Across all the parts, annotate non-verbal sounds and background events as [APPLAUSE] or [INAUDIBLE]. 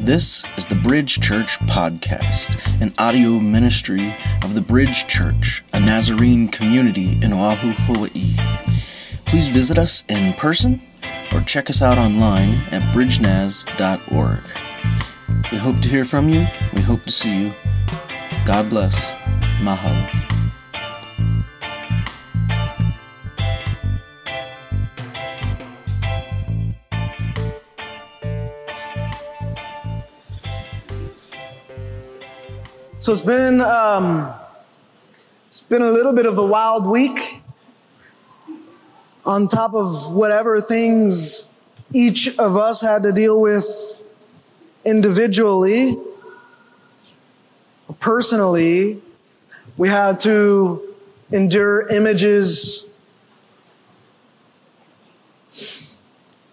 This is the Bridge Church Podcast, an audio ministry of the Bridge Church, a Nazarene community in Oahu, Hawaii. Please visit us in person or check us out online at bridgenaz.org. We hope to hear from you. We hope to see you. God bless. Mahalo. So it's been um, it's been a little bit of a wild week. On top of whatever things each of us had to deal with individually, personally, we had to endure images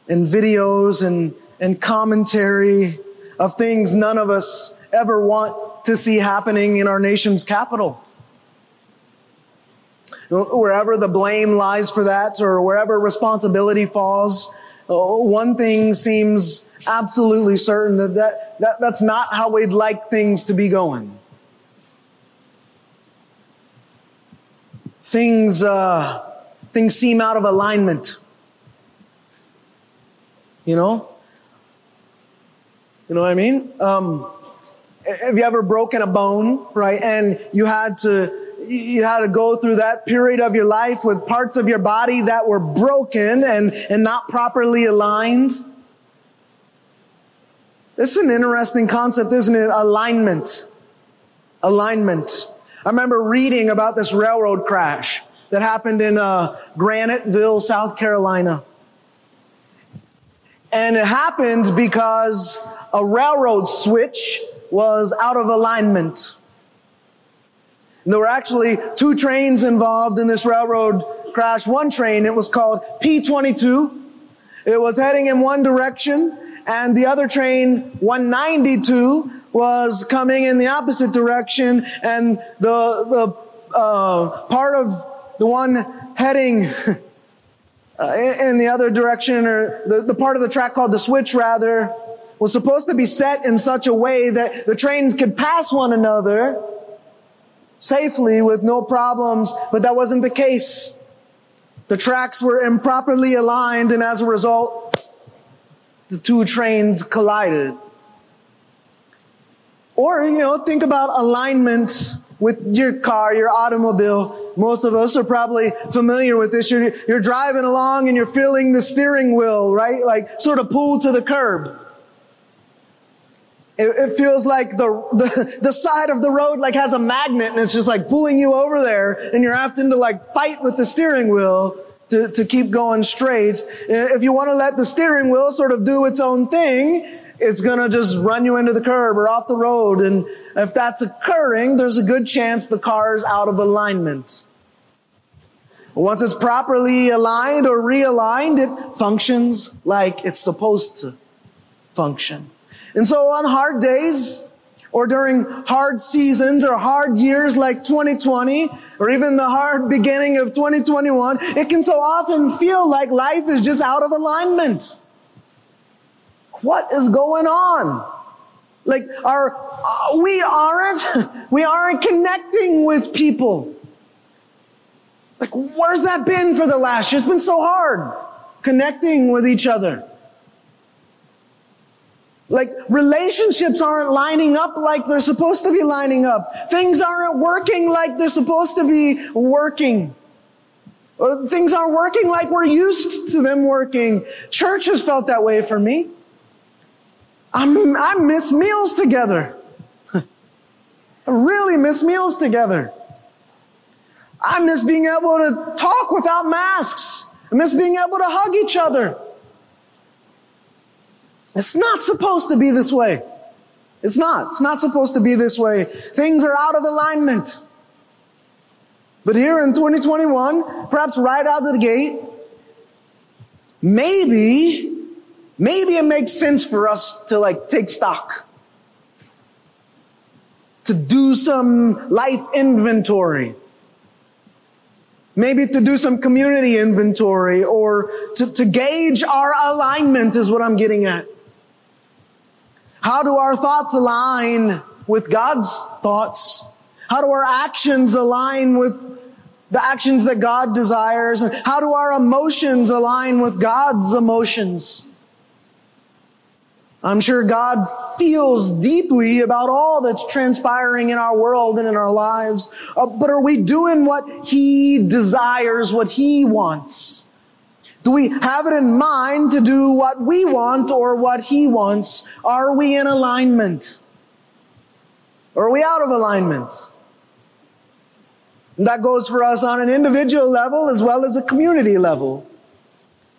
and videos and, and commentary of things none of us ever want to see happening in our nation's capital. Wherever the blame lies for that or wherever responsibility falls, uh, one thing seems absolutely certain that, that, that that's not how we'd like things to be going. Things, uh, things seem out of alignment. You know? You know what I mean? Um, have you ever broken a bone, right? And you had to, you had to go through that period of your life with parts of your body that were broken and, and not properly aligned. This is an interesting concept, isn't it? Alignment. Alignment. I remember reading about this railroad crash that happened in uh, Graniteville, South Carolina. And it happened because a railroad switch was out of alignment. And there were actually two trains involved in this railroad crash. One train, it was called P22. It was heading in one direction and the other train, 192, was coming in the opposite direction and the, the, uh, part of the one heading [LAUGHS] uh, in the other direction or the, the part of the track called the switch rather was supposed to be set in such a way that the trains could pass one another safely with no problems, but that wasn't the case. The tracks were improperly aligned and as a result, the two trains collided. Or, you know, think about alignment with your car, your automobile. Most of us are probably familiar with this. You're, you're driving along and you're feeling the steering wheel, right? Like sort of pulled to the curb. It, it feels like the, the, the side of the road like has a magnet and it's just like pulling you over there and you're having to like fight with the steering wheel to, to keep going straight. If you want to let the steering wheel sort of do its own thing, it's gonna just run you into the curb or off the road. And if that's occurring, there's a good chance the car's out of alignment. Once it's properly aligned or realigned, it functions like it's supposed to function. And so on hard days, or during hard seasons or hard years like 2020, or even the hard beginning of 2021, it can so often feel like life is just out of alignment. What is going on? Like, our, uh, we aren't, [LAUGHS] we aren't connecting with people. Like, where's that been for the last year? It's been so hard connecting with each other. Like relationships aren't lining up like they're supposed to be lining up. Things aren't working like they're supposed to be working. Or things aren't working like we're used to them working. Church has felt that way for me. I'm, I miss meals together. [LAUGHS] I really miss meals together. I miss being able to talk without masks. I miss being able to hug each other. It's not supposed to be this way. It's not. It's not supposed to be this way. Things are out of alignment. But here in 2021, perhaps right out of the gate, maybe, maybe it makes sense for us to like take stock. To do some life inventory. Maybe to do some community inventory or to, to gauge our alignment is what I'm getting at. How do our thoughts align with God's thoughts? How do our actions align with the actions that God desires? And how do our emotions align with God's emotions? I'm sure God feels deeply about all that's transpiring in our world and in our lives. Uh, but are we doing what He desires, what He wants? Do we have it in mind to do what we want or what He wants? Are we in alignment? Or are we out of alignment? And that goes for us on an individual level as well as a community level,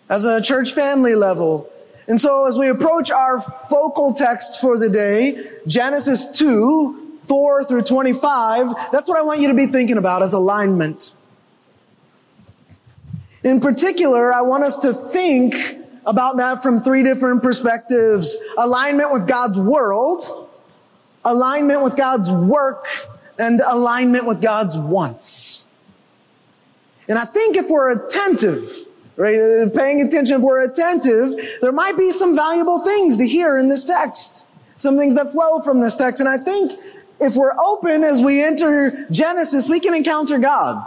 as a church family level. And so as we approach our focal text for the day, Genesis 2, 4 through 25, that's what I want you to be thinking about as alignment. In particular, I want us to think about that from three different perspectives. Alignment with God's world, alignment with God's work, and alignment with God's wants. And I think if we're attentive, right, uh, paying attention, if we're attentive, there might be some valuable things to hear in this text. Some things that flow from this text. And I think if we're open as we enter Genesis, we can encounter God.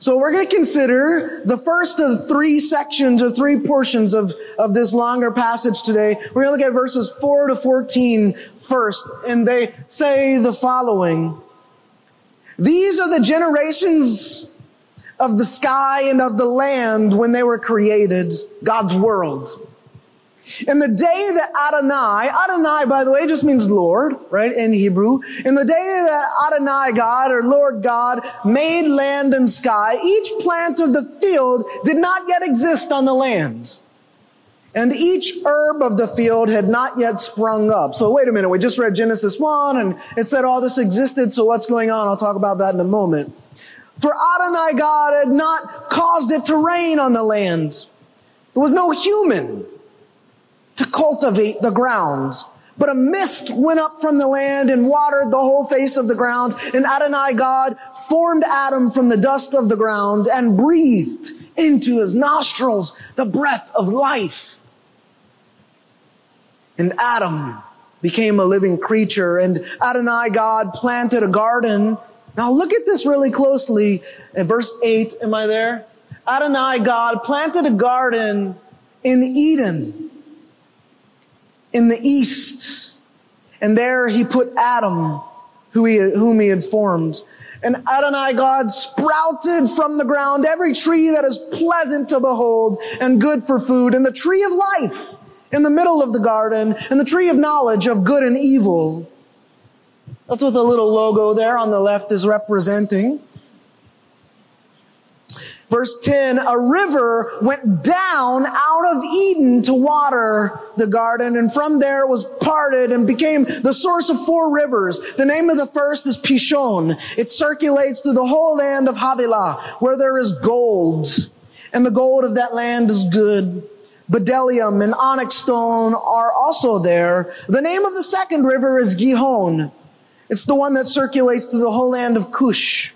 So we're going to consider the first of three sections or three portions of, of this longer passage today. We're going to look at verses 4 to 14 first, and they say the following. These are the generations of the sky and of the land when they were created, God's world. In the day that Adonai, Adonai, by the way, just means Lord, right, in Hebrew. In the day that Adonai God or Lord God made land and sky, each plant of the field did not yet exist on the land. And each herb of the field had not yet sprung up. So wait a minute, we just read Genesis 1 and it said all this existed, so what's going on? I'll talk about that in a moment. For Adonai God had not caused it to rain on the land. There was no human to cultivate the ground. But a mist went up from the land and watered the whole face of the ground. And Adonai God formed Adam from the dust of the ground and breathed into his nostrils the breath of life. And Adam became a living creature and Adonai God planted a garden. Now look at this really closely in verse 8. Am I there? Adonai God planted a garden in Eden in the east. And there he put Adam, who he, whom he had formed. And Adonai God sprouted from the ground every tree that is pleasant to behold and good for food, and the tree of life in the middle of the garden, and the tree of knowledge of good and evil. That's what the little logo there on the left is representing. Verse 10, a river went down out of Eden to water the garden, and from there it was parted and became the source of four rivers. The name of the first is Pishon. It circulates through the whole land of Havilah, where there is gold, and the gold of that land is good. Bdellium and onyx stone are also there. The name of the second river is Gihon. It's the one that circulates through the whole land of Cush.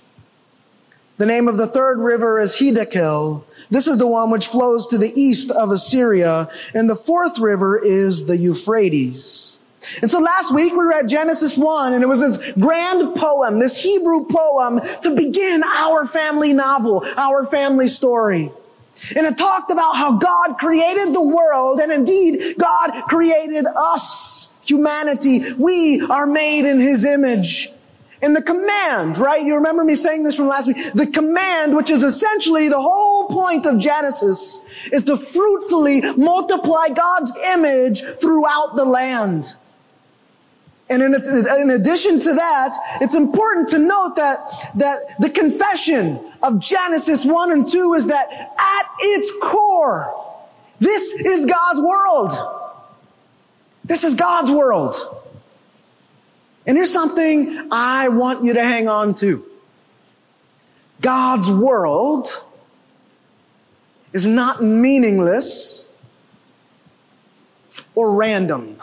The name of the third river is Hiddekel. This is the one which flows to the east of Assyria. And the fourth river is the Euphrates. And so last week we read Genesis 1 and it was this grand poem, this Hebrew poem to begin our family novel, our family story. And it talked about how God created the world and indeed God created us, humanity. We are made in His image. And the command, right? You remember me saying this from last week. The command, which is essentially the whole point of Genesis, is to fruitfully multiply God's image throughout the land. And in, in, addition to that, it's important to note that, that the confession of Genesis 1 and 2 is that at its core, this is God's world. This is God's world. And here's something I want you to hang on to. God's world is not meaningless or random.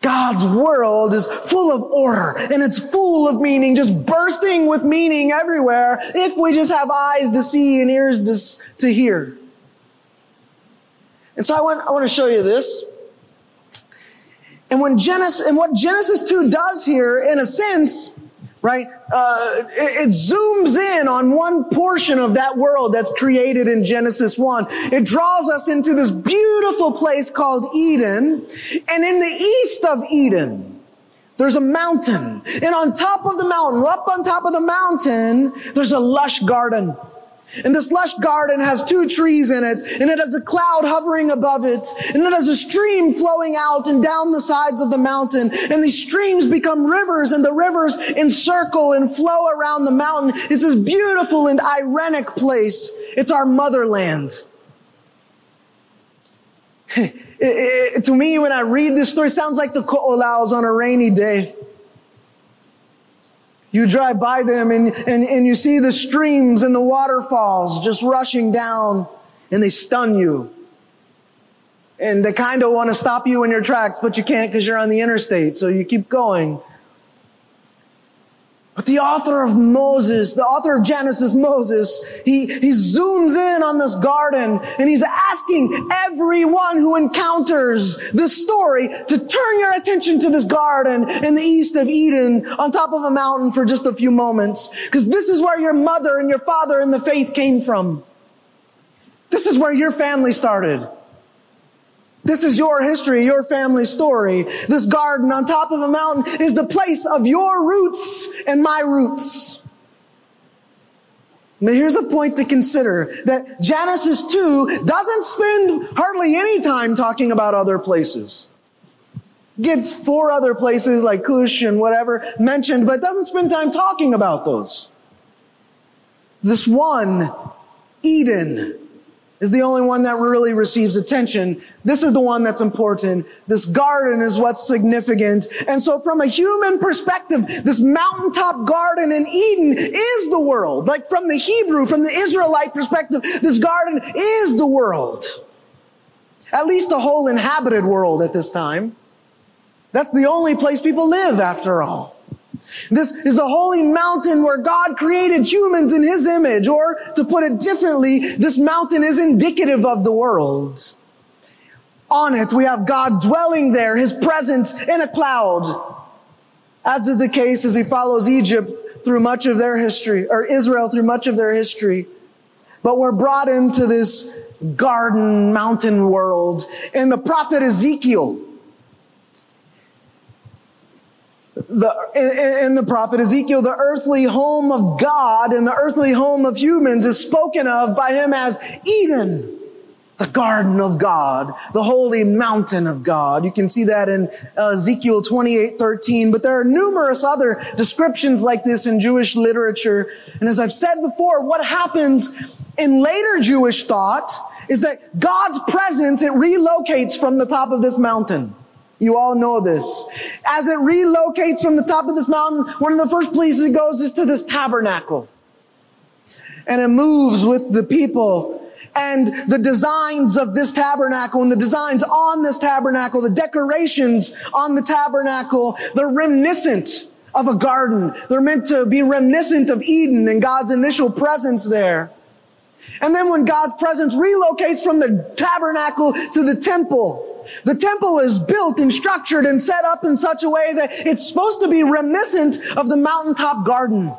God's world is full of order and it's full of meaning, just bursting with meaning everywhere if we just have eyes to see and ears to, to hear. And so I want, I want to show you this. And when Genesis, and what Genesis 2 does here, in a sense, right, uh, it, it zooms in on one portion of that world that's created in Genesis 1. It draws us into this beautiful place called Eden. And in the east of Eden, there's a mountain. And on top of the mountain, up on top of the mountain, there's a lush garden. And this lush garden has two trees in it, and it has a cloud hovering above it, and it has a stream flowing out and down the sides of the mountain, and these streams become rivers, and the rivers encircle and flow around the mountain. It's this beautiful and ironic place. It's our motherland. [LAUGHS] it, it, to me, when I read this story, it sounds like the Ko'olaus on a rainy day. You drive by them and, and, and you see the streams and the waterfalls just rushing down and they stun you. And they kind of want to stop you in your tracks, but you can't because you're on the interstate. So you keep going. But the author of Moses, the author of Genesis, Moses, he, he zooms in on this garden and he's asking everyone who encounters this story to turn your attention to this garden in the east of Eden on top of a mountain for just a few moments. Because this is where your mother and your father in the faith came from. This is where your family started. This is your history, your family story. This garden on top of a mountain is the place of your roots and my roots. Now here's a point to consider that Genesis 2 doesn't spend hardly any time talking about other places. Gets four other places like Cush and whatever mentioned, but doesn't spend time talking about those. This one, Eden, is the only one that really receives attention. This is the one that's important. This garden is what's significant. And so from a human perspective, this mountaintop garden in Eden is the world. Like from the Hebrew, from the Israelite perspective, this garden is the world. At least the whole inhabited world at this time. That's the only place people live after all. This is the holy mountain where God created humans in his image, or to put it differently, this mountain is indicative of the world. On it, we have God dwelling there, his presence in a cloud. As is the case as he follows Egypt through much of their history, or Israel through much of their history. But we're brought into this garden mountain world. And the prophet Ezekiel, the, in, in the prophet Ezekiel, the earthly home of God and the earthly home of humans is spoken of by him as Eden, the garden of God, the holy mountain of God. You can see that in uh, Ezekiel 28, 13, but there are numerous other descriptions like this in Jewish literature. And as I've said before, what happens in later Jewish thought is that God's presence, it relocates from the top of this mountain. You all know this. As it relocates from the top of this mountain, one of the first places it goes is to this tabernacle. And it moves with the people and the designs of this tabernacle and the designs on this tabernacle, the decorations on the tabernacle, they're reminiscent of a garden. They're meant to be reminiscent of Eden and God's initial presence there. And then when God's presence relocates from the tabernacle to the temple, the temple is built and structured and set up in such a way that it's supposed to be reminiscent of the mountaintop garden.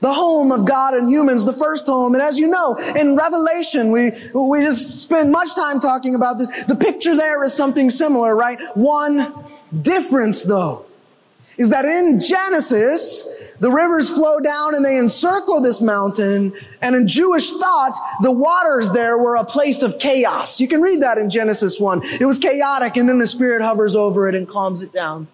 The home of God and humans, the first home. And as you know, in Revelation, we, we just spend much time talking about this. The picture there is something similar, right? One difference though, is that in Genesis, the rivers flow down and they encircle this mountain. And in Jewish thought, the waters there were a place of chaos. You can read that in Genesis 1. It was chaotic and then the Spirit hovers over it and calms it down.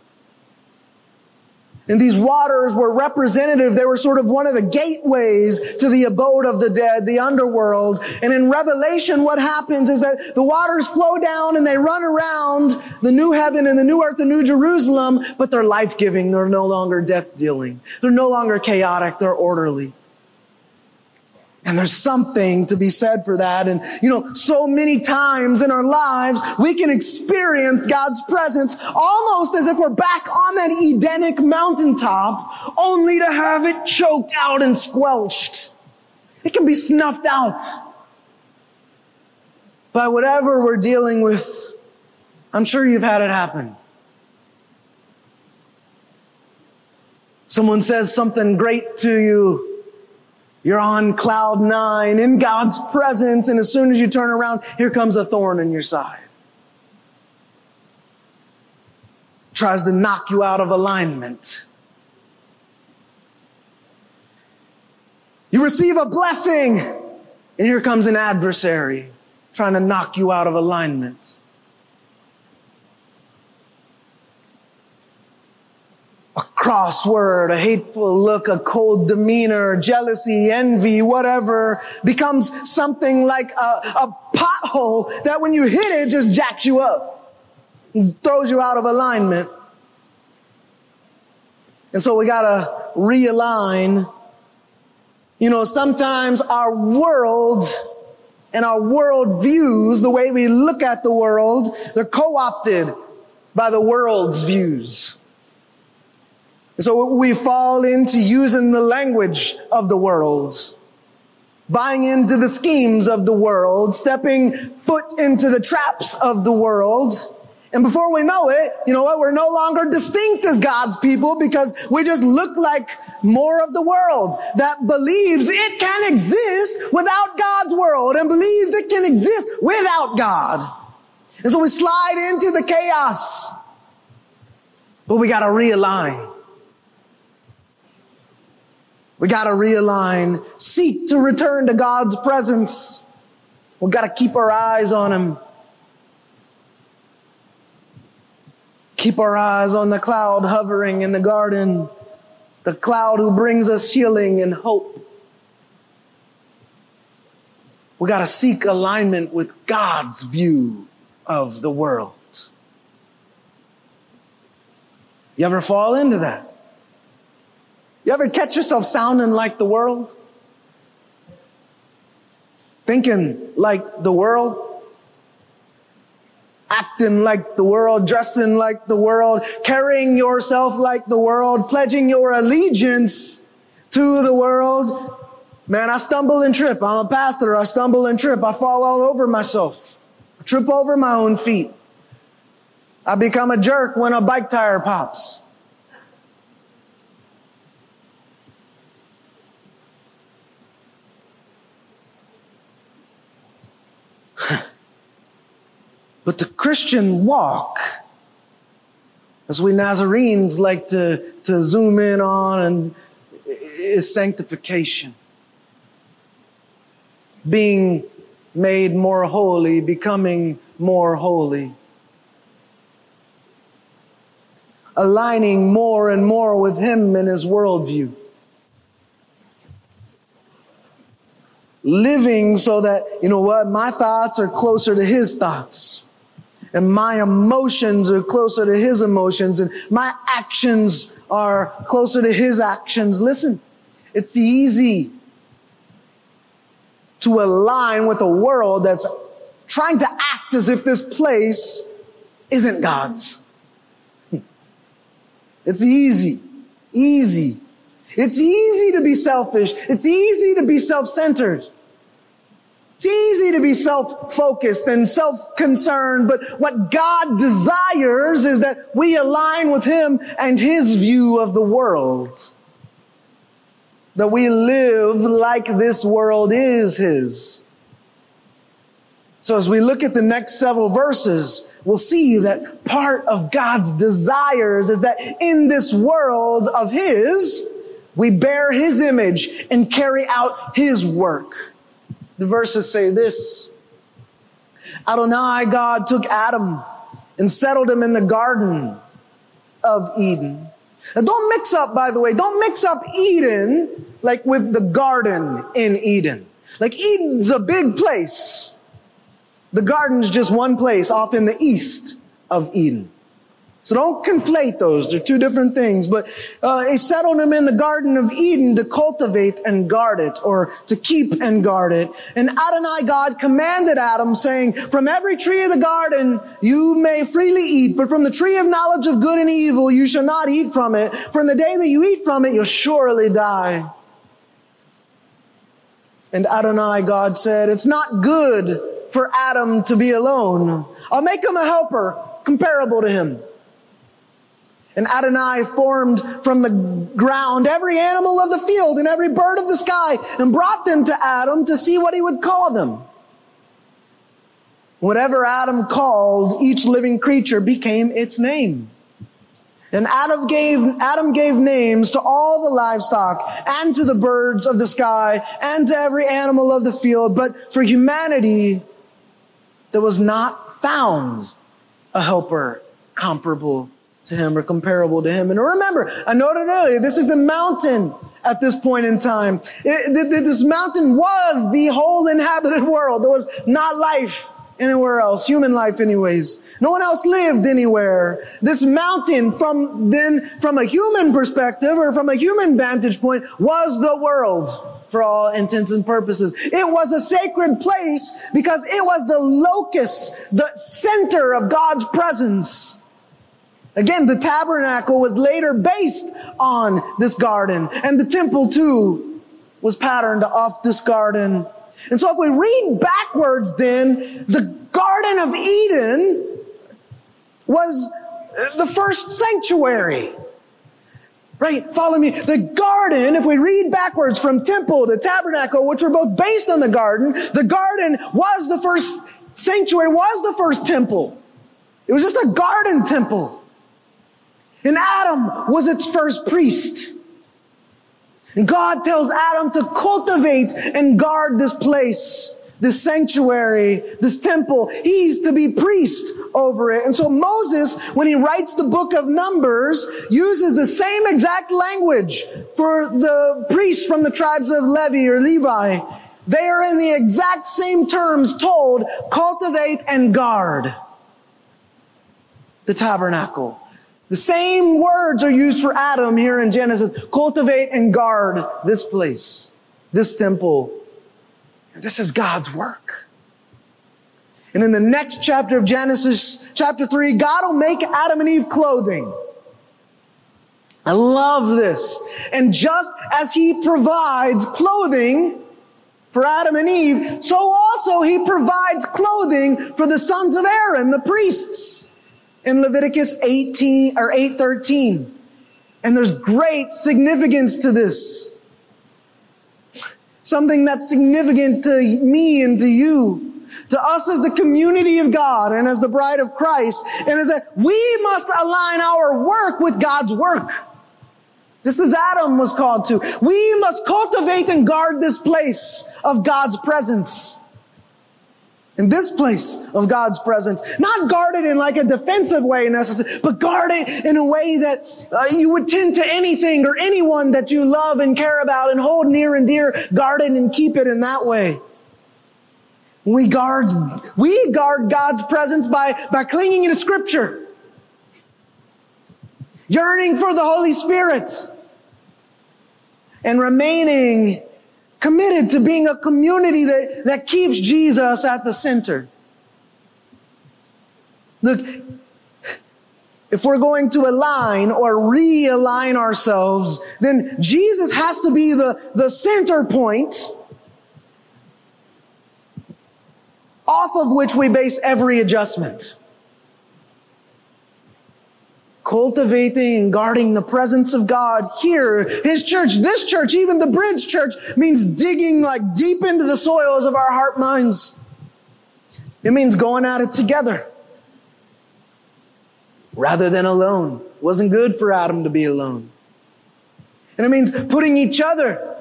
And these waters were representative. They were sort of one of the gateways to the abode of the dead, the underworld. And in Revelation, what happens is that the waters flow down and they run around the new heaven and the new earth, the new Jerusalem, but they're life-giving. They're no longer death-dealing. They're no longer chaotic. They're orderly. And there's something to be said for that. And you know, so many times in our lives, we can experience God's presence almost as if we're back on that Edenic mountaintop, only to have it choked out and squelched. It can be snuffed out by whatever we're dealing with. I'm sure you've had it happen. Someone says something great to you you're on cloud nine in God's presence. And as soon as you turn around, here comes a thorn in your side. Tries to knock you out of alignment. You receive a blessing and here comes an adversary trying to knock you out of alignment. a crossword, a hateful look, a cold demeanor, jealousy, envy, whatever becomes something like a, a pothole that when you hit it just jacks you up, throws you out of alignment. And so we gotta realign. You know, sometimes our world and our world views, the way we look at the world, they're co-opted by the world's views. So we fall into using the language of the world, buying into the schemes of the world, stepping foot into the traps of the world. And before we know it, you know what? We're no longer distinct as God's people because we just look like more of the world that believes it can exist without God's world and believes it can exist without God. And so we slide into the chaos, but we got to realign. We got to realign, seek to return to God's presence. We got to keep our eyes on Him. Keep our eyes on the cloud hovering in the garden, the cloud who brings us healing and hope. We got to seek alignment with God's view of the world. You ever fall into that? You ever catch yourself sounding like the world? Thinking like the world? Acting like the world, dressing like the world, carrying yourself like the world, pledging your allegiance to the world. Man, I stumble and trip. I'm a pastor. I stumble and trip. I fall all over myself. I trip over my own feet. I become a jerk when a bike tire pops. But the Christian walk, as we Nazarenes like to, to zoom in on, and is sanctification. Being made more holy, becoming more holy. Aligning more and more with Him and His worldview. Living so that, you know what, my thoughts are closer to His thoughts and my emotions are closer to his emotions and my actions are closer to his actions. Listen, it's easy to align with a world that's trying to act as if this place isn't God's. [LAUGHS] It's easy, easy. It's easy to be selfish. It's easy to be self-centered. It's easy to be self-focused and self-concerned, but what God desires is that we align with Him and His view of the world. That we live like this world is His. So as we look at the next several verses, we'll see that part of God's desires is that in this world of His, we bear His image and carry out His work. The verses say this. Adonai, God, took Adam and settled him in the garden of Eden. Now don't mix up, by the way, don't mix up Eden like with the garden in Eden. Like Eden's a big place. The garden's just one place off in the east of Eden. So don't conflate those. They're two different things. But uh, he settled him in the Garden of Eden to cultivate and guard it, or to keep and guard it. And Adonai God commanded Adam, saying, From every tree of the garden you may freely eat, but from the tree of knowledge of good and evil you shall not eat from it. From the day that you eat from it, you'll surely die. And Adonai God said, It's not good for Adam to be alone. I'll make him a helper comparable to him. And Adonai formed from the ground every animal of the field and every bird of the sky and brought them to Adam to see what he would call them. Whatever Adam called each living creature became its name. And Adam gave, Adam gave names to all the livestock and to the birds of the sky and to every animal of the field. But for humanity, there was not found a helper comparable to him or comparable to him. And remember, I noted earlier, this is the mountain at this point in time. It, this mountain was the whole inhabited world. There was not life anywhere else, human life anyways. No one else lived anywhere. This mountain from then, from a human perspective or from a human vantage point was the world for all intents and purposes. It was a sacred place because it was the locus, the center of God's presence. Again, the tabernacle was later based on this garden and the temple too was patterned off this garden. And so if we read backwards then, the Garden of Eden was uh, the first sanctuary. Right? Follow me. The garden, if we read backwards from temple to tabernacle, which were both based on the garden, the garden was the first sanctuary, was the first temple. It was just a garden temple. And Adam was its first priest. And God tells Adam to cultivate and guard this place, this sanctuary, this temple. He's to be priest over it. And so Moses, when he writes the book of Numbers, uses the same exact language for the priests from the tribes of Levi or Levi. They are in the exact same terms told, cultivate and guard the tabernacle. The same words are used for Adam here in Genesis. Cultivate and guard this place, this temple. This is God's work. And in the next chapter of Genesis, chapter 3, God will make Adam and Eve clothing. I love this. And just as he provides clothing for Adam and Eve, so also he provides clothing for the sons of Aaron, the priests in Leviticus 18 or 8:13. And there's great significance to this. Something that's significant to me and to you. To us as the community of God and as the bride of Christ. And is that we must align our work with God's work. Just as Adam was called to. We must cultivate and guard this place of God's presence in this place of God's presence. Not guarded in like a defensive way necessarily, but guarded in a way that uh, you would tend to anything or anyone that you love and care about and hold near and dear, guard it and keep it in that way. We guard, we guard God's presence by, by clinging to scripture. Yearning for the Holy Spirit. And remaining committed to being a community that, that keeps Jesus at the center. Look, if we're going to align or realign ourselves, then Jesus has to be the, the center point off of which we base every adjustment cultivating and guarding the presence of God here. His church, this church, even the bridge church means digging like deep into the soils of our heart minds. It means going at it together rather than alone. It wasn't good for Adam to be alone. And it means putting each other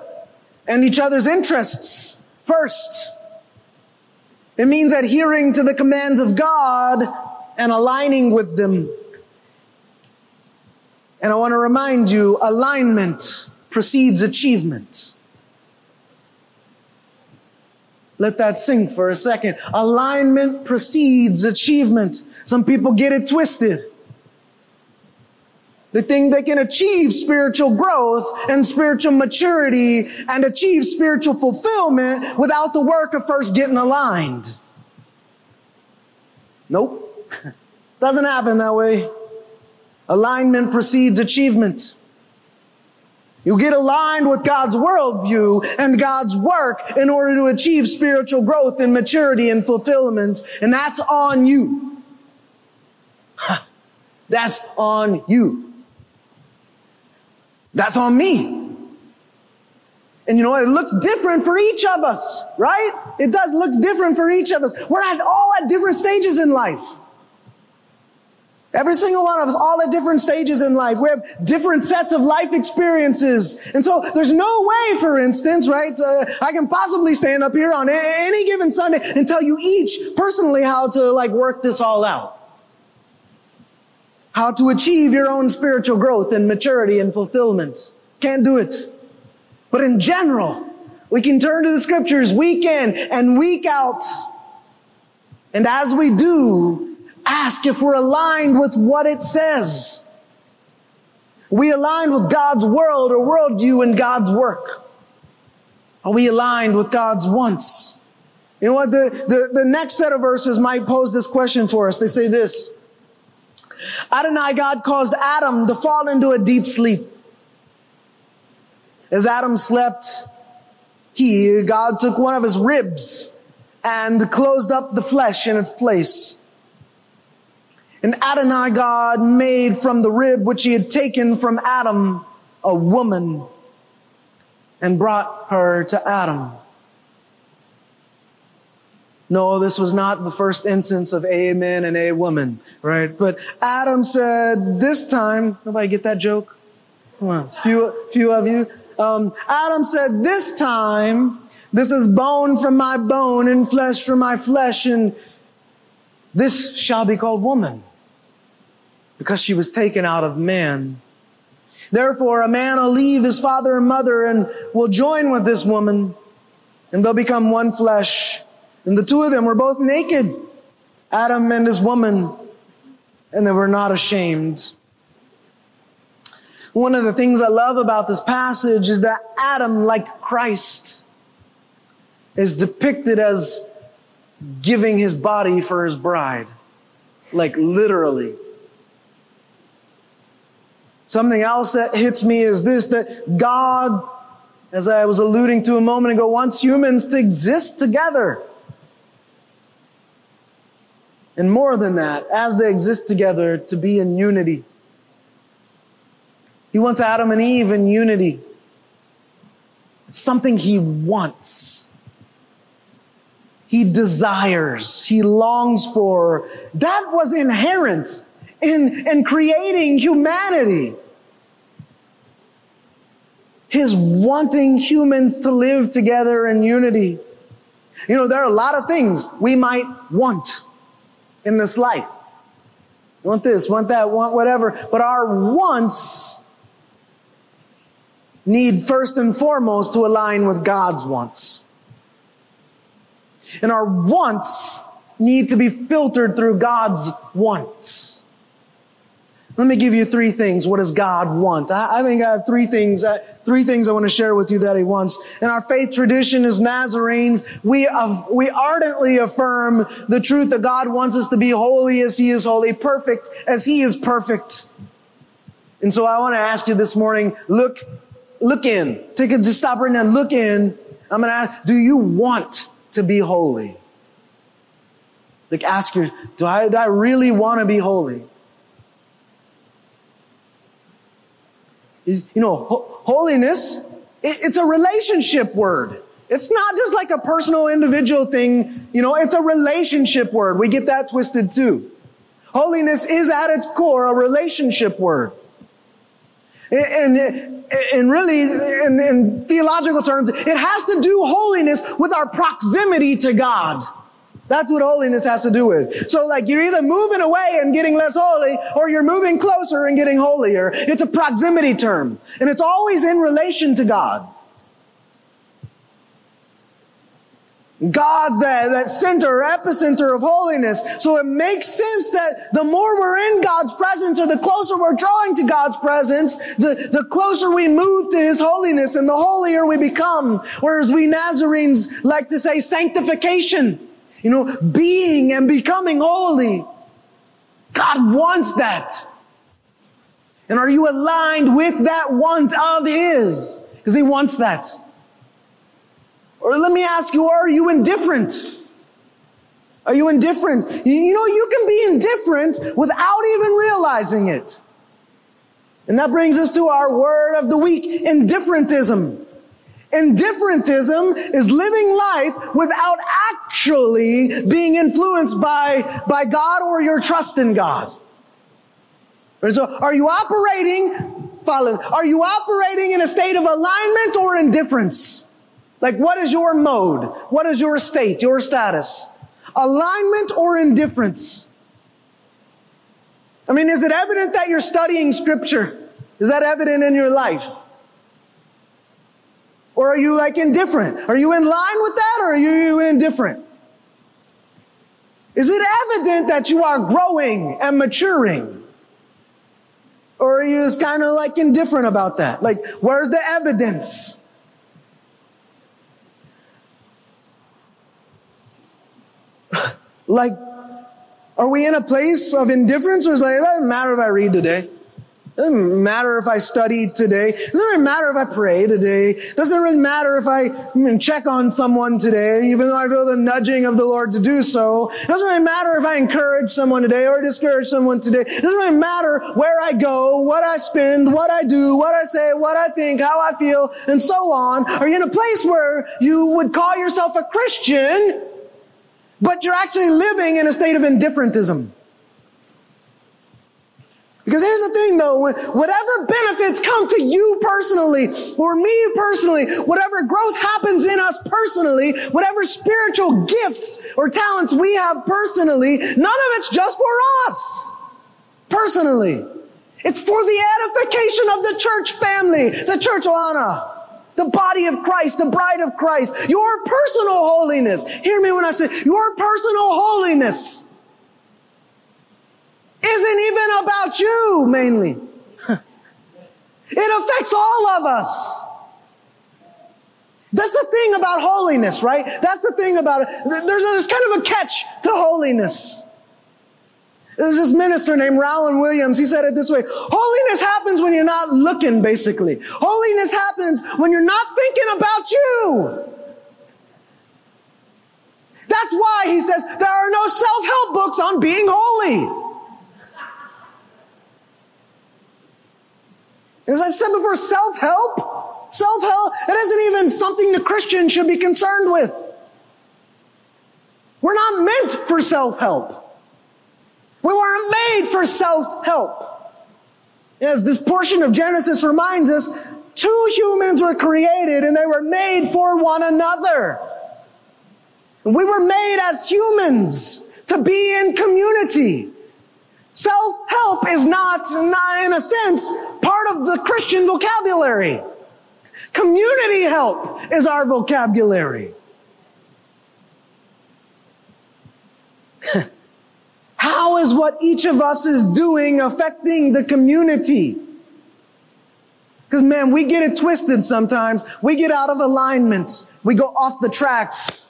and each other's interests first. It means adhering to the commands of God and aligning with them and I want to remind you, alignment precedes achievement. Let that sink for a second. Alignment precedes achievement. Some people get it twisted. They think they can achieve spiritual growth and spiritual maturity and achieve spiritual fulfillment without the work of first getting aligned. Nope. [LAUGHS] Doesn't happen that way. Alignment precedes achievement. You get aligned with God's worldview and God's work in order to achieve spiritual growth and maturity and fulfillment. And that's on you. [LAUGHS] That's on you. That's on me. And you know, it looks different for each of us, right? It does look different for each of us. We're at all at different stages in life. Every single one of us, all at different stages in life. We have different sets of life experiences. And so there's no way, for instance, right, uh, I can possibly stand up here on any given Sunday and tell you each personally how to like work this all out. How to achieve your own spiritual growth and maturity and fulfillment. Can't do it. But in general, we can turn to the scriptures week in and week out. And as we do, ask if we're aligned with what it says. we aligned with God's world or worldview and God's work? Are we aligned with God's wants? You know what? The, the, the next set of verses might pose this question for us. They say this. Adonai God caused Adam to fall into a deep sleep. As Adam slept, he, God took one of his ribs and closed up the flesh in its place. And Adonai God made from the rib which he had taken from Adam a woman and brought her to Adam. No, this was not the first instance of a man and a woman, right? But Adam said, this time, nobody get that joke? Come on, few, few of you. Um, Adam said, this time, this is bone from my bone and flesh from my flesh, and this shall be called woman because she was taken out of man. Therefore, a man will leave his father and mother and will join with this woman and they'll become one flesh. And the two of them were both naked, Adam and his woman, and they were not ashamed. One of the things I love about this passage is that Adam, like Christ, is depicted as giving his body for his bride. Like literally. Something else that hits me is this, that God, as I was alluding to a moment ago, wants humans to exist together. And more than that, as they exist together, to be in unity. He wants Adam and Eve in unity. It's something he wants. He desires. He longs for. That was inherent in, in creating humanity his wanting humans to live together in unity. You know, there are a lot of things we might want in this life. Want this, want that, want whatever. But our wants need first and foremost to align with God's wants. And our wants need to be filtered through God's wants. Let me give you three things. What does God want? I, I think I have three things, uh, three things I want to share with you that He wants. In our faith tradition as Nazarenes, we, we ardently affirm the truth that God wants us to be holy as He is holy, perfect as He is perfect. And so I want to ask you this morning, look, look in. Take a, just stop right now, look in. I'm going to ask, do you want to be holy? Like ask your, do I, do I really want to be holy? You know, ho- holiness, it, it's a relationship word. It's not just like a personal individual thing. You know, it's a relationship word. We get that twisted too. Holiness is at its core a relationship word. And, and really, in, in theological terms, it has to do holiness with our proximity to God. That's what holiness has to do with. So like you're either moving away and getting less holy or you're moving closer and getting holier. It's a proximity term and it's always in relation to God. God's that, that center, epicenter of holiness. So it makes sense that the more we're in God's presence or the closer we're drawing to God's presence, the, the closer we move to His holiness and the holier we become. Whereas we Nazarenes like to say sanctification. You know, being and becoming holy. God wants that. And are you aligned with that want of His? Because He wants that. Or let me ask you, are you indifferent? Are you indifferent? You know, you can be indifferent without even realizing it. And that brings us to our word of the week, indifferentism. Indifferentism is living life without actually being influenced by, by God or your trust in God. So are you operating, follow, are you operating in a state of alignment or indifference? Like what is your mode? What is your state, your status? Alignment or indifference? I mean, is it evident that you're studying scripture? Is that evident in your life? Or are you like indifferent? Are you in line with that or are you indifferent? Is it evident that you are growing and maturing? Or are you just kind of like indifferent about that? Like, where's the evidence? [LAUGHS] like, are we in a place of indifference or is it like, it doesn't matter if I read today? It doesn't matter if I study today. It doesn't really matter if I pray today. It doesn't really matter if I check on someone today, even though I feel the nudging of the Lord to do so. It doesn't really matter if I encourage someone today or discourage someone today. It doesn't really matter where I go, what I spend, what I do, what I say, what I think, how I feel, and so on. Are you in a place where you would call yourself a Christian, but you're actually living in a state of indifferentism? Because here's the thing though, whatever benefits come to you personally, or me personally, whatever growth happens in us personally, whatever spiritual gifts or talents we have personally, none of it's just for us. Personally. It's for the edification of the church family, the church Ohana. The body of Christ, the bride of Christ, your personal holiness. Hear me when I say your personal holiness isn't even about you mainly. [LAUGHS] it affects all of us. That's the thing about holiness, right? That's the thing about it. There's, there's kind of a catch to holiness. There's this minister named Rowan Williams. He said it this way. Holiness happens when you're not looking, basically. Holiness happens when you're not thinking about you. That's why he says there are no self-help books on being holy. As I've said before, self-help, self-help, it isn't even something the Christian should be concerned with. We're not meant for self-help. We weren't made for self-help. As this portion of Genesis reminds us, two humans were created and they were made for one another. We were made as humans to be in community. Self-help is not, not, in a sense, part of the Christian vocabulary. Community help is our vocabulary. [LAUGHS] How is what each of us is doing affecting the community? Because man, we get it twisted sometimes. We get out of alignment. We go off the tracks.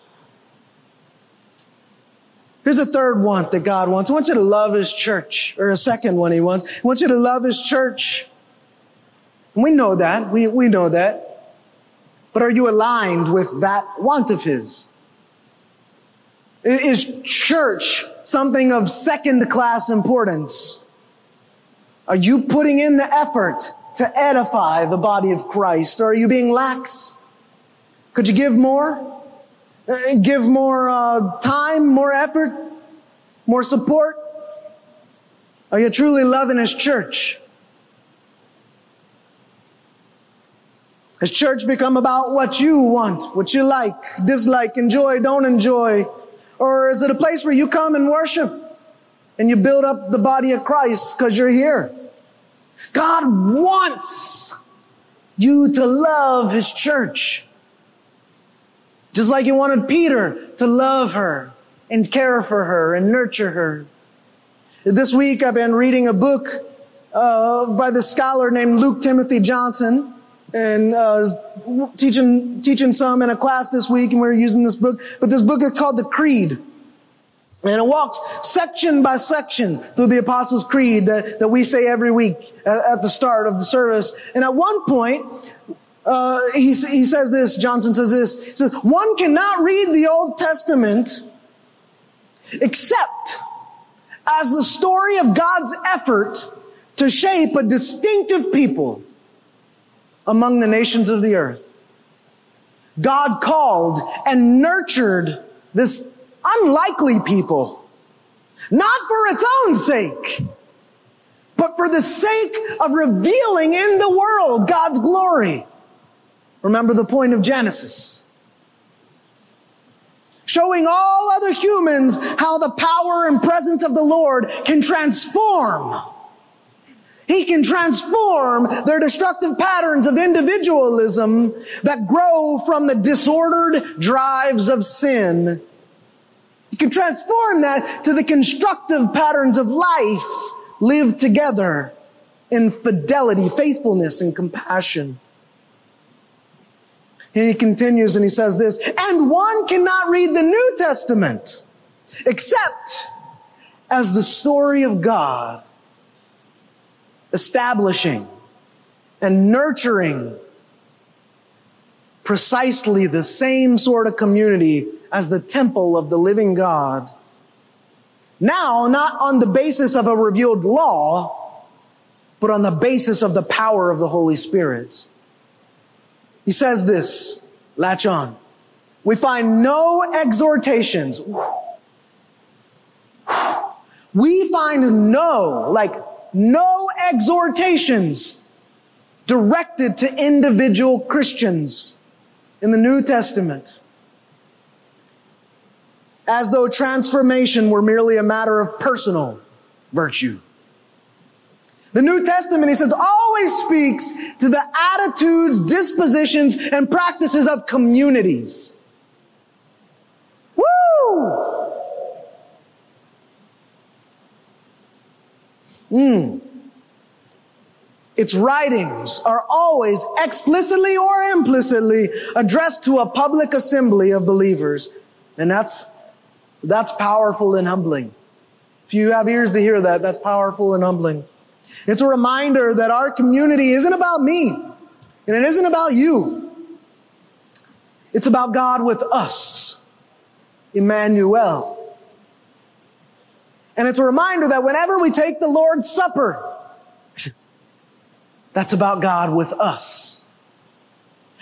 Here's a third want that God wants. He wants you to love His church. Or a second one He wants. He wants you to love His church. We know that. We, we know that. But are you aligned with that want of His? Is church something of second class importance? Are you putting in the effort to edify the body of Christ? Or are you being lax? Could you give more? Uh, give more uh, time, more effort, more support? Are you truly loving His church? Has church become about what you want, what you like, dislike, enjoy, don't enjoy? Or is it a place where you come and worship and you build up the body of Christ because you're here? God wants you to love His church. Just like he wanted Peter to love her and care for her and nurture her. This week I've been reading a book uh, by the scholar named Luke Timothy Johnson and uh, teaching teaching some in a class this week and we are using this book. But this book is called the Creed. And it walks section by section through the Apostles' Creed that, that we say every week at, at the start of the service. And at one point, uh, he, he says this, Johnson says this, he says, one cannot read the Old Testament except as the story of God's effort to shape a distinctive people among the nations of the earth. God called and nurtured this unlikely people, not for its own sake, but for the sake of revealing in the world God's glory. Remember the point of Genesis. Showing all other humans how the power and presence of the Lord can transform. He can transform their destructive patterns of individualism that grow from the disordered drives of sin. He can transform that to the constructive patterns of life lived together in fidelity, faithfulness, and compassion. And He continues and he says this, and one cannot read the New Testament except as the story of God establishing and nurturing precisely the same sort of community as the temple of the living God. Now, not on the basis of a revealed law, but on the basis of the power of the Holy Spirit. He says this, latch on. We find no exhortations. We find no, like no exhortations directed to individual Christians in the New Testament. As though transformation were merely a matter of personal virtue. The New Testament, he says, always speaks to the attitudes, dispositions, and practices of communities. Woo! Hmm. Its writings are always explicitly or implicitly addressed to a public assembly of believers. And that's, that's powerful and humbling. If you have ears to hear that, that's powerful and humbling. It's a reminder that our community isn't about me and it isn't about you. It's about God with us. Emmanuel. And it's a reminder that whenever we take the Lord's Supper, that's about God with us.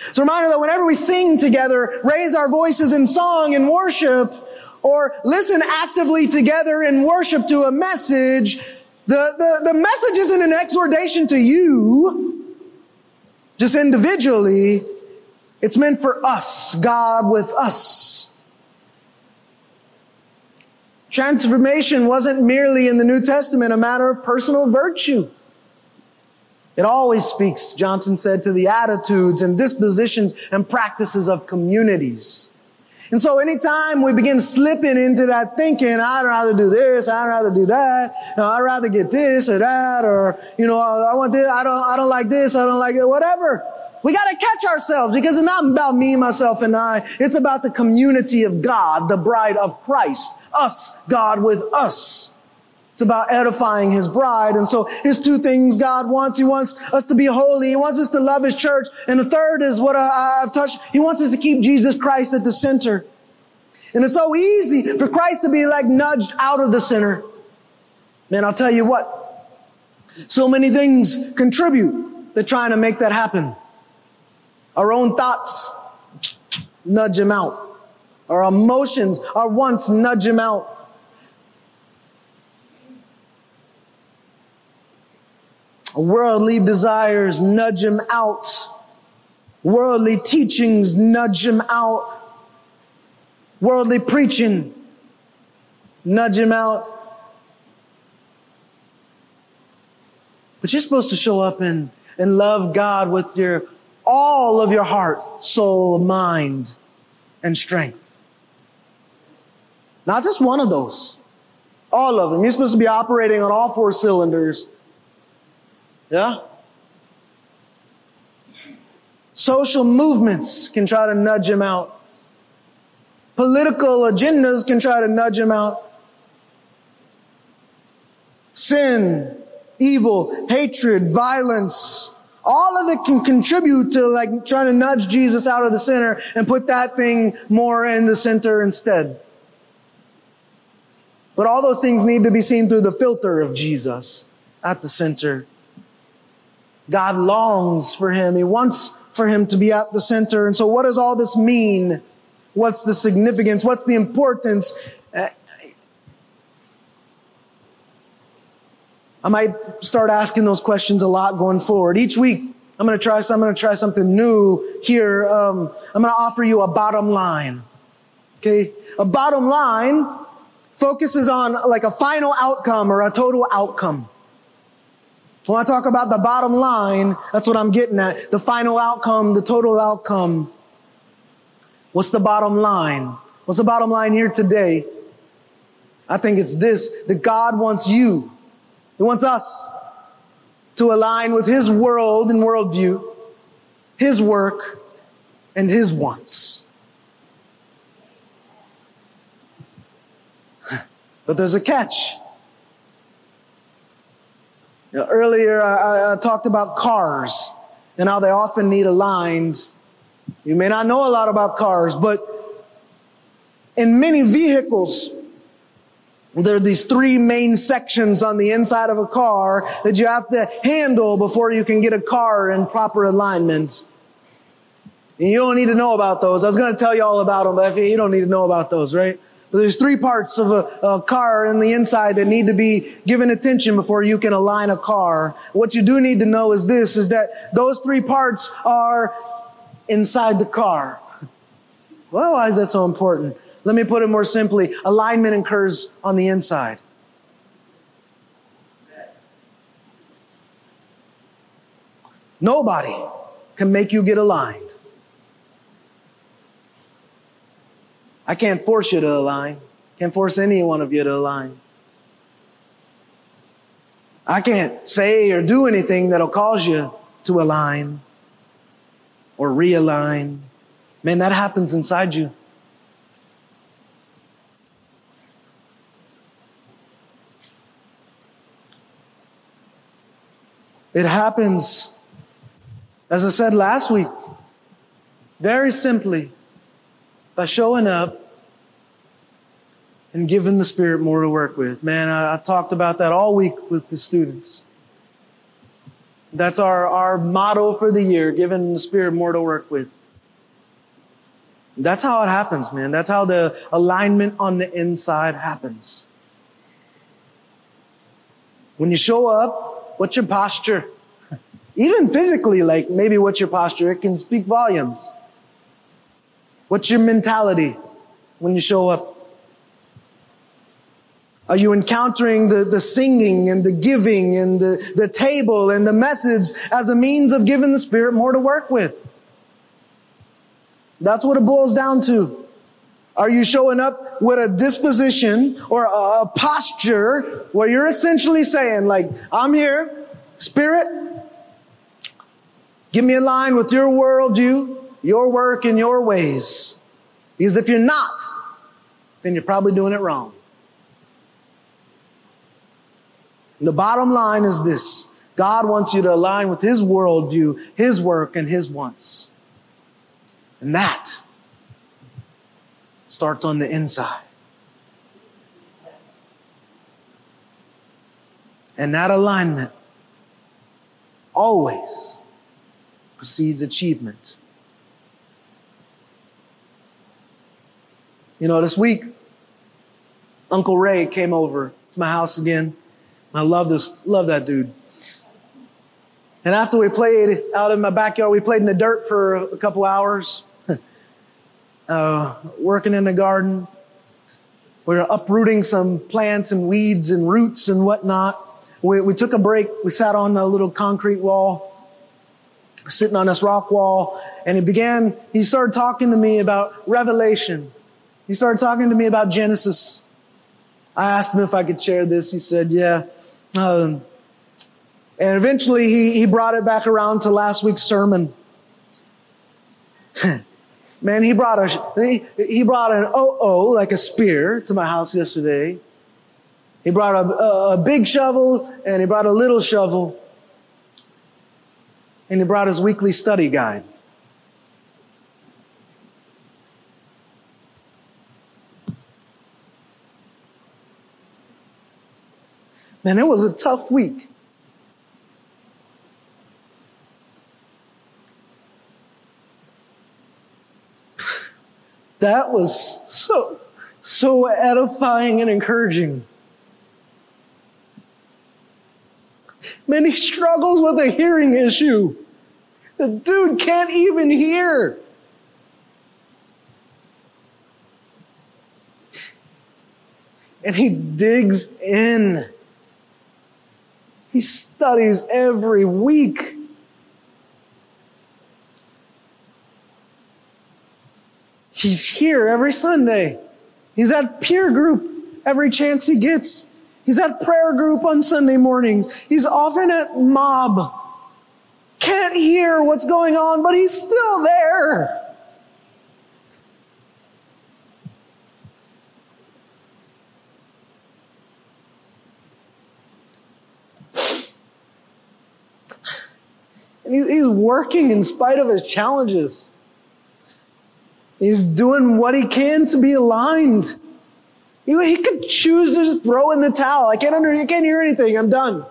It's a reminder that whenever we sing together, raise our voices in song and worship, or listen actively together in worship to a message, the, the, the message isn't an exhortation to you, just individually. It's meant for us, God with us. Transformation wasn't merely in the New Testament a matter of personal virtue. It always speaks, Johnson said, to the attitudes and dispositions and practices of communities. And so anytime we begin slipping into that thinking, I'd rather do this, I'd rather do that, I'd rather get this or that, or, you know, I want this, I don't, I don't like this, I don't like it, whatever. We gotta catch ourselves because it's not about me, myself, and I. It's about the community of God, the bride of Christ. Us, God with us. It's about edifying his bride. And so here's two things God wants. He wants us to be holy. He wants us to love his church. And the third is what I, have touched. He wants us to keep Jesus Christ at the center. And it's so easy for Christ to be like nudged out of the center. Man, I'll tell you what. So many things contribute to trying to make that happen. Our own thoughts nudge him out. Our emotions, our wants nudge him out. Worldly desires nudge him out. Worldly teachings nudge him out. Worldly preaching nudge him out. But you're supposed to show up and, and love God with your, all of your heart, soul, mind, and strength. Not just one of those. All of them. You're supposed to be operating on all four cylinders yeah? Social movements can try to nudge him out. Political agendas can try to nudge him out. Sin, evil, hatred, violence, all of it can contribute to like trying to nudge Jesus out of the center and put that thing more in the center instead. But all those things need to be seen through the filter of Jesus. at the center. God longs for him. He wants for him to be at the center. And so what does all this mean? What's the significance? What's the importance? I might start asking those questions a lot going forward. Each week, I'm going to try. I'm going to try something new here. Um, I'm going to offer you a bottom line. Okay, a bottom line focuses on like a final outcome or a total outcome. When I talk about the bottom line, that's what I'm getting at. The final outcome, the total outcome. What's the bottom line? What's the bottom line here today? I think it's this, that God wants you. He wants us to align with His world and worldview, His work, and His wants. [SIGHS] But there's a catch. You know, earlier, I, I talked about cars and how they often need aligned. You may not know a lot about cars, but in many vehicles, there are these three main sections on the inside of a car that you have to handle before you can get a car in proper alignment. And you don't need to know about those. I was going to tell you all about them, but you don't need to know about those, right? But there's three parts of a, a, car in the inside that need to be given attention before you can align a car. What you do need to know is this, is that those three parts are inside the car. [LAUGHS] Well, why is that so important? Let me put it more simply. Alignment occurs on the inside. Nobody can make you get aligned. I can't force you to align. Can't force any one of you to align. I can't say or do anything that'll cause you to align or realign. Man, that happens inside you. It happens, as I said last week, very simply by showing up and giving the Spirit more to work with. Man, I, I talked about that all week with the students. That's our, our motto for the year, giving the Spirit more to work with. That's how it happens, man. That's how the alignment on the inside happens. When you show up, what's your posture? [LAUGHS] Even physically, like maybe what's your posture? It can speak volumes. What's your mentality when you show up? Are you encountering the, the singing and the giving and the, the table and the message as a means of giving the Spirit more to work with? That's what it boils down to. Are you showing up with a disposition or a posture where you're essentially saying, like, I'm here, Spirit, give me a line with your worldview, your work, and your ways. Because if you're not, then you're probably doing it wrong. The bottom line is this. God wants you to align with His worldview, His work, and His wants. And that starts on the inside. And that alignment always precedes achievement. You know, this week, Uncle Ray came over to my house again. I love this, love that dude. And after we played out in my backyard, we played in the dirt for a couple hours, uh, working in the garden. We were uprooting some plants and weeds and roots and whatnot. We, we took a break. We sat on a little concrete wall, sitting on this rock wall, and he began, he started talking to me about Revelation. He started talking to me about Genesis. I asked him if I could share this. He said, yeah. Um, and eventually he, he brought it back around to last week's sermon. [LAUGHS] Man, he brought a, he, he brought an ʻōʻō, like a spear to my house yesterday. He brought a, a, a big shovel and he brought a little shovel. And he brought his weekly study guide. Man, it was a tough week. That was so, so edifying and encouraging. Many struggles with a hearing issue. The dude can't even hear. And he digs in. He studies every week. He's here every Sunday. He's at peer group every chance he gets. He's at prayer group on Sunday mornings. He's often at mob. Can't hear what's going on, but he's still there. And he's working in spite of his challenges. He's doing what he can to be aligned. Know, he could choose to just throw in the towel. I can't under, I can't hear anything. I'm done.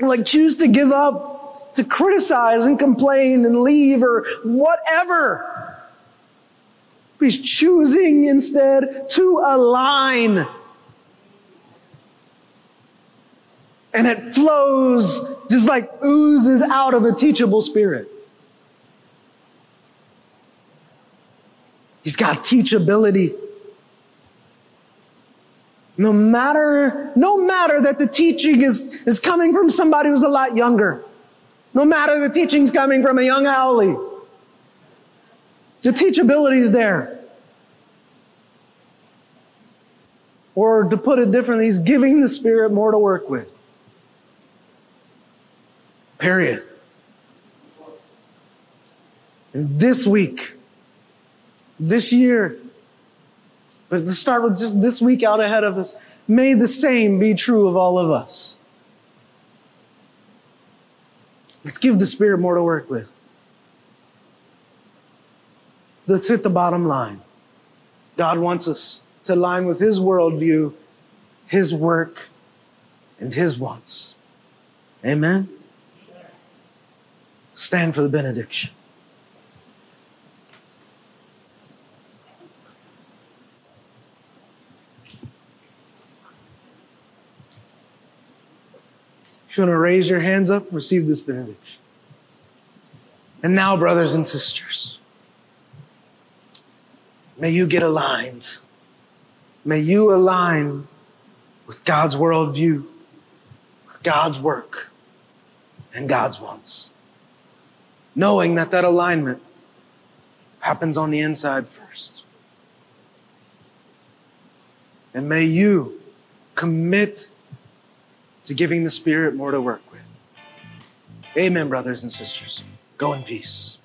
Like choose to give up, to criticize and complain and leave or whatever. He's choosing instead to align. And it flows just like oozes out of a teachable spirit. He's got teachability. No matter, no matter that the teaching is, is coming from somebody who's a lot younger. No matter the teaching's coming from a young haole. The teachability is there. Or to put it differently, he's giving the Spirit more to work with. Period. And this week, this year. But let's start with just this week out ahead of us. May the same be true of all of us. Let's give the Spirit more to work with. Let's hit the bottom line. God wants us to align with His worldview, His work, and His wants. Amen? Stand for the benediction. If you want to raise your hands up, receive this benediction. And now, brothers and sisters, may you get aligned. May you align with God's worldview, with God's work, and God's wants. Knowing that that alignment happens on the inside first. And may you commit to giving the Spirit more to work with. Amen, brothers and sisters. Go in peace.